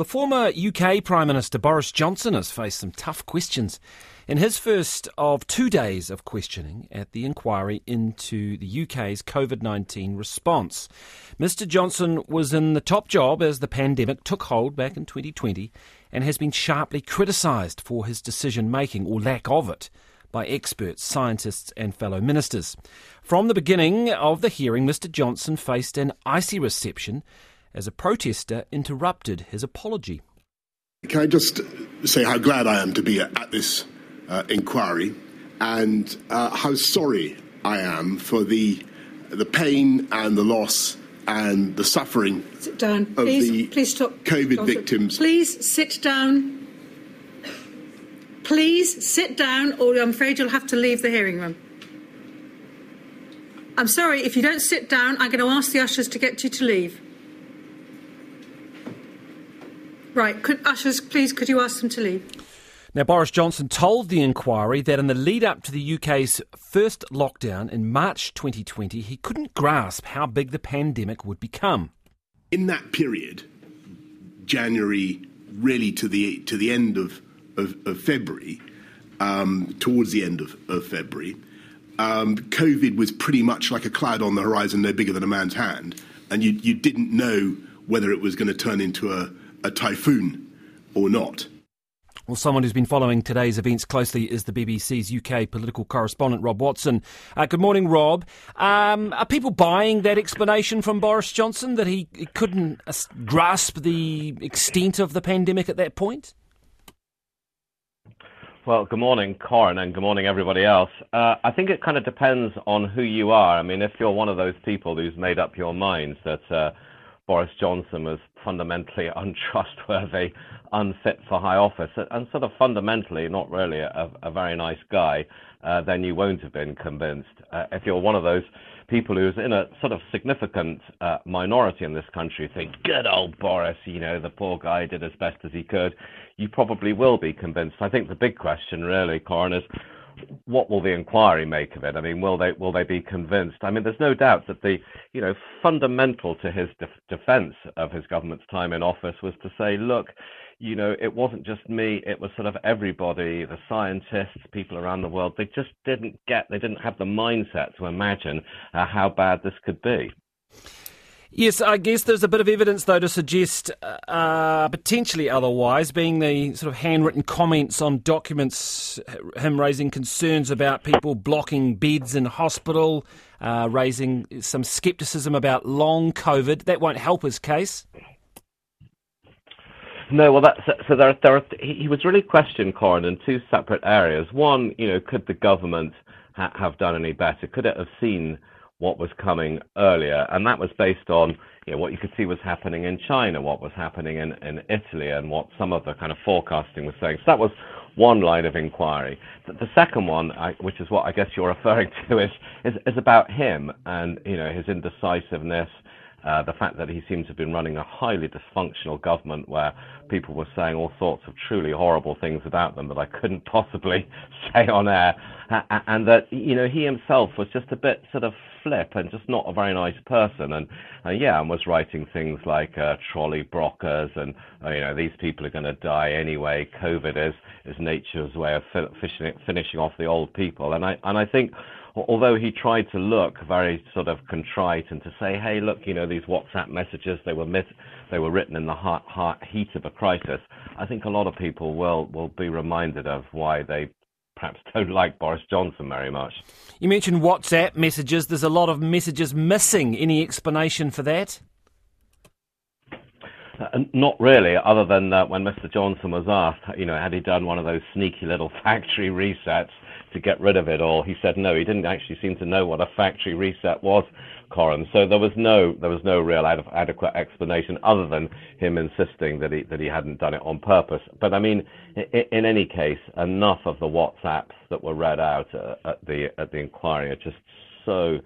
The former UK Prime Minister Boris Johnson has faced some tough questions in his first of two days of questioning at the inquiry into the UK's COVID 19 response. Mr. Johnson was in the top job as the pandemic took hold back in 2020 and has been sharply criticised for his decision making or lack of it by experts, scientists, and fellow ministers. From the beginning of the hearing, Mr. Johnson faced an icy reception as a protester interrupted his apology. Can I just say how glad I am to be at this uh, inquiry and uh, how sorry I am for the, the pain and the loss and the suffering sit down. of please, the please stop. COVID Stop. victims. Please sit down. Please sit down, or I'm afraid you'll have to leave the hearing room. I'm sorry, if you don't sit down, I'm going to ask the ushers to get you to leave. Right, could, ushers, please, could you ask them to leave? Now, Boris Johnson told the inquiry that in the lead up to the UK's first lockdown in March 2020, he couldn't grasp how big the pandemic would become. In that period, January really to the to the end of of, of February, um, towards the end of, of February, um, COVID was pretty much like a cloud on the horizon, no bigger than a man's hand, and you you didn't know whether it was going to turn into a, a typhoon or not. Well, someone who's been following today's events closely is the BBC's UK political correspondent, Rob Watson. Uh, good morning, Rob. Um, are people buying that explanation from Boris Johnson that he, he couldn't uh, grasp the extent of the pandemic at that point? Well, good morning, Corin, and good morning, everybody else. Uh, I think it kind of depends on who you are. I mean, if you're one of those people who's made up your minds that uh, Boris Johnson was fundamentally untrustworthy, unfit for high office, and sort of fundamentally not really a, a very nice guy, uh, then you won't have been convinced. Uh, if you're one of those people who's in a sort of significant uh, minority in this country, think, good old Boris, you know, the poor guy did as best as he could, you probably will be convinced. I think the big question, really, Corin, is what will the inquiry make of it? I mean, will they will they be convinced? I mean, there's no doubt that the you know fundamental to his def- defence of his government's time in office was to say, look, you know, it wasn't just me; it was sort of everybody, the scientists, people around the world. They just didn't get, they didn't have the mindset to imagine uh, how bad this could be. Yes, I guess there's a bit of evidence, though, to suggest uh, potentially otherwise, being the sort of handwritten comments on documents, him raising concerns about people blocking beds in hospital, uh, raising some scepticism about long COVID. That won't help his case. No, well, that's, so there, there are, he was really questioned, Corin, in two separate areas. One, you know, could the government ha- have done any better? Could it have seen what was coming earlier, and that was based on you know, what you could see was happening in China, what was happening in, in Italy, and what some of the kind of forecasting was saying. So that was one line of inquiry. The, the second one, I, which is what I guess you're referring to, is, is, is about him and you know his indecisiveness. Uh, the fact that he seems to have been running a highly dysfunctional government where people were saying all sorts of truly horrible things about them that I couldn't possibly say on air, and that you know he himself was just a bit sort of flip and just not a very nice person, and uh, yeah, and was writing things like uh, trolley brockers and uh, you know these people are going to die anyway. COVID is is nature's way of fi- finishing off the old people, and I and I think although he tried to look very sort of contrite and to say, hey, look, you know, these WhatsApp messages, they were mit- they were written in the heart, heart, heat of a crisis. I think a lot of people will will be reminded of why they perhaps don't like Boris Johnson very much. You mentioned WhatsApp messages. There's a lot of messages missing. Any explanation for that? Uh, not really, other than uh, when Mr. Johnson was asked, you know, had he done one of those sneaky little factory resets to get rid of it all? He said no. He didn't actually seem to know what a factory reset was, Corin. So there was no there was no real ad- adequate explanation other than him insisting that he that he hadn't done it on purpose. But I mean, in, in any case, enough of the WhatsApps that were read out uh, at the at the inquiry are just so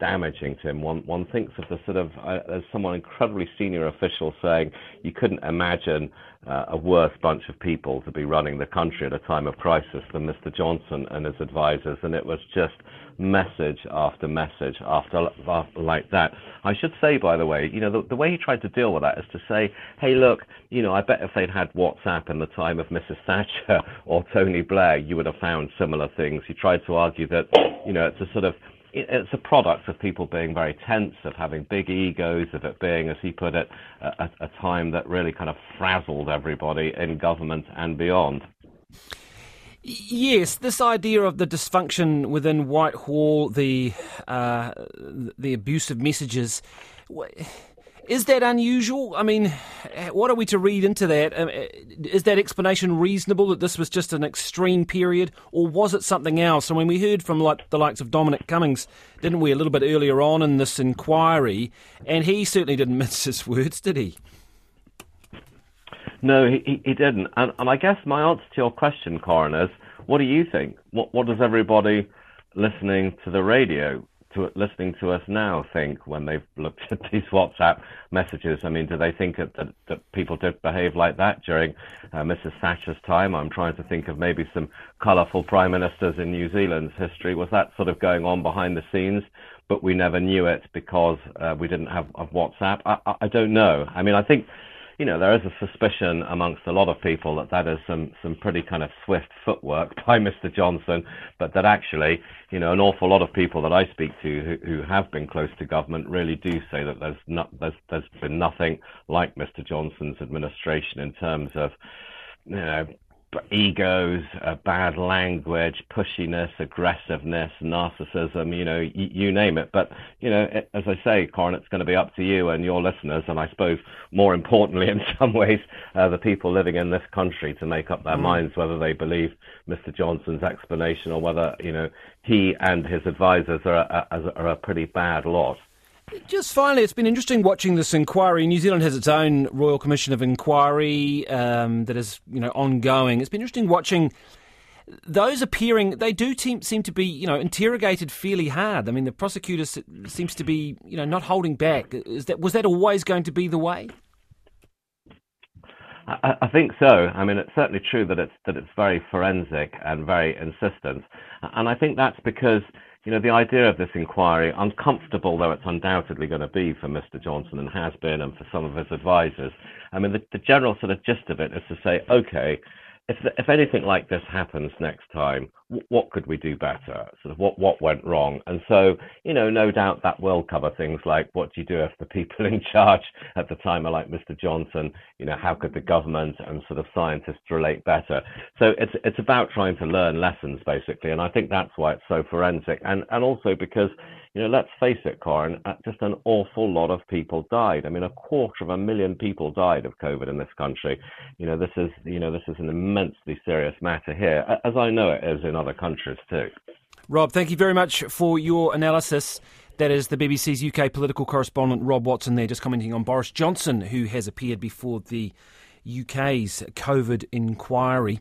damaging to him. One one thinks of the sort of uh, as someone incredibly senior official saying you couldn't imagine uh, a worse bunch of people to be running the country at a time of crisis than Mr. Johnson and his advisors, and it was just message after message after, after like that. I should say, by the way, you know, the, the way he tried to deal with that is to say, hey, look, you know, I bet if they'd had WhatsApp in the time of Mrs. Thatcher or Tony Blair, you would have found similar things. He tried to argue that, you know, it's a sort of it's a product of people being very tense, of having big egos, of it being, as he put it, a, a time that really kind of frazzled everybody in government and beyond. Yes, this idea of the dysfunction within Whitehall, the uh, the abusive messages, is that unusual? I mean, what are we to read into that? Um, that explanation reasonable that this was just an extreme period, or was it something else? I mean, we heard from like the likes of Dominic Cummings, didn't we, a little bit earlier on in this inquiry, and he certainly didn't mince his words, did he? No, he, he didn't. And, and I guess my answer to your question, Corin, is what do you think? What, what does everybody listening to the radio, to listening to us now, think when they've looked at these WhatsApp messages? I mean, do they think that, that, that people did behave like that during uh, Mrs. Thatcher's time? I'm trying to think of maybe some colourful prime ministers in New Zealand's history. Was that sort of going on behind the scenes? But we never knew it because uh, we didn't have, WhatsApp. I, I, I don't know. I mean, I think you know, there is a suspicion amongst a lot of people that that is some, some pretty kind of swift footwork by Mr. Johnson, but that actually, you know, an awful lot of people that I speak to who, who have been close to government really do say that there's not, there's, there's been nothing like Mr. Johnson's administration in terms of, you know, egos, uh, bad language, pushiness, aggressiveness, narcissism, you know, y- you name it. But, you know, it, as I say, Corin, it's going to be up to you and your listeners, and I suppose more importantly, in some ways, uh, the people living in this country to make up their mm. minds whether they believe Mr. Johnson's explanation or whether, you know, he and his advisors are a, are a pretty bad lot. Just finally, it's been interesting watching this inquiry. New Zealand has its own Royal Commission of Inquiry um, that is, you know, ongoing. It's been interesting watching those appearing. They do seem, to be, you know, interrogated fairly hard. I mean, the prosecutor seems to be, you know, not holding back. Is that was that always going to be the way? I, I think so. I mean, it's certainly true that it's that it's very forensic and very insistent, and I think that's because you know, the idea of this inquiry, uncomfortable though it's undoubtedly going to be for Mr. Johnson and has been and for some of his advisors, I mean, the, the general sort of gist of it is to say, okay, if if anything like this happens next time, what could we do better? Sort of what what went wrong? And so, you know, no doubt that will cover things like what do you do if the people in charge at the time are like Mr. Johnson? You know, how could the government and sort of scientists relate better? So it's it's about trying to learn lessons basically, and I think that's why it's so forensic, and and also because you know, let's face it, Corin, uh, just an awful lot of people died. I mean, a quarter of a million people died of COVID in this country. You know, this is, you know, this is an immensely serious matter here, as I know it is in other countries too. Rob, thank you very much for your analysis. That is the BBC's UK political correspondent Rob Watson there, just commenting on Boris Johnson, who has appeared before the UK's COVID inquiry.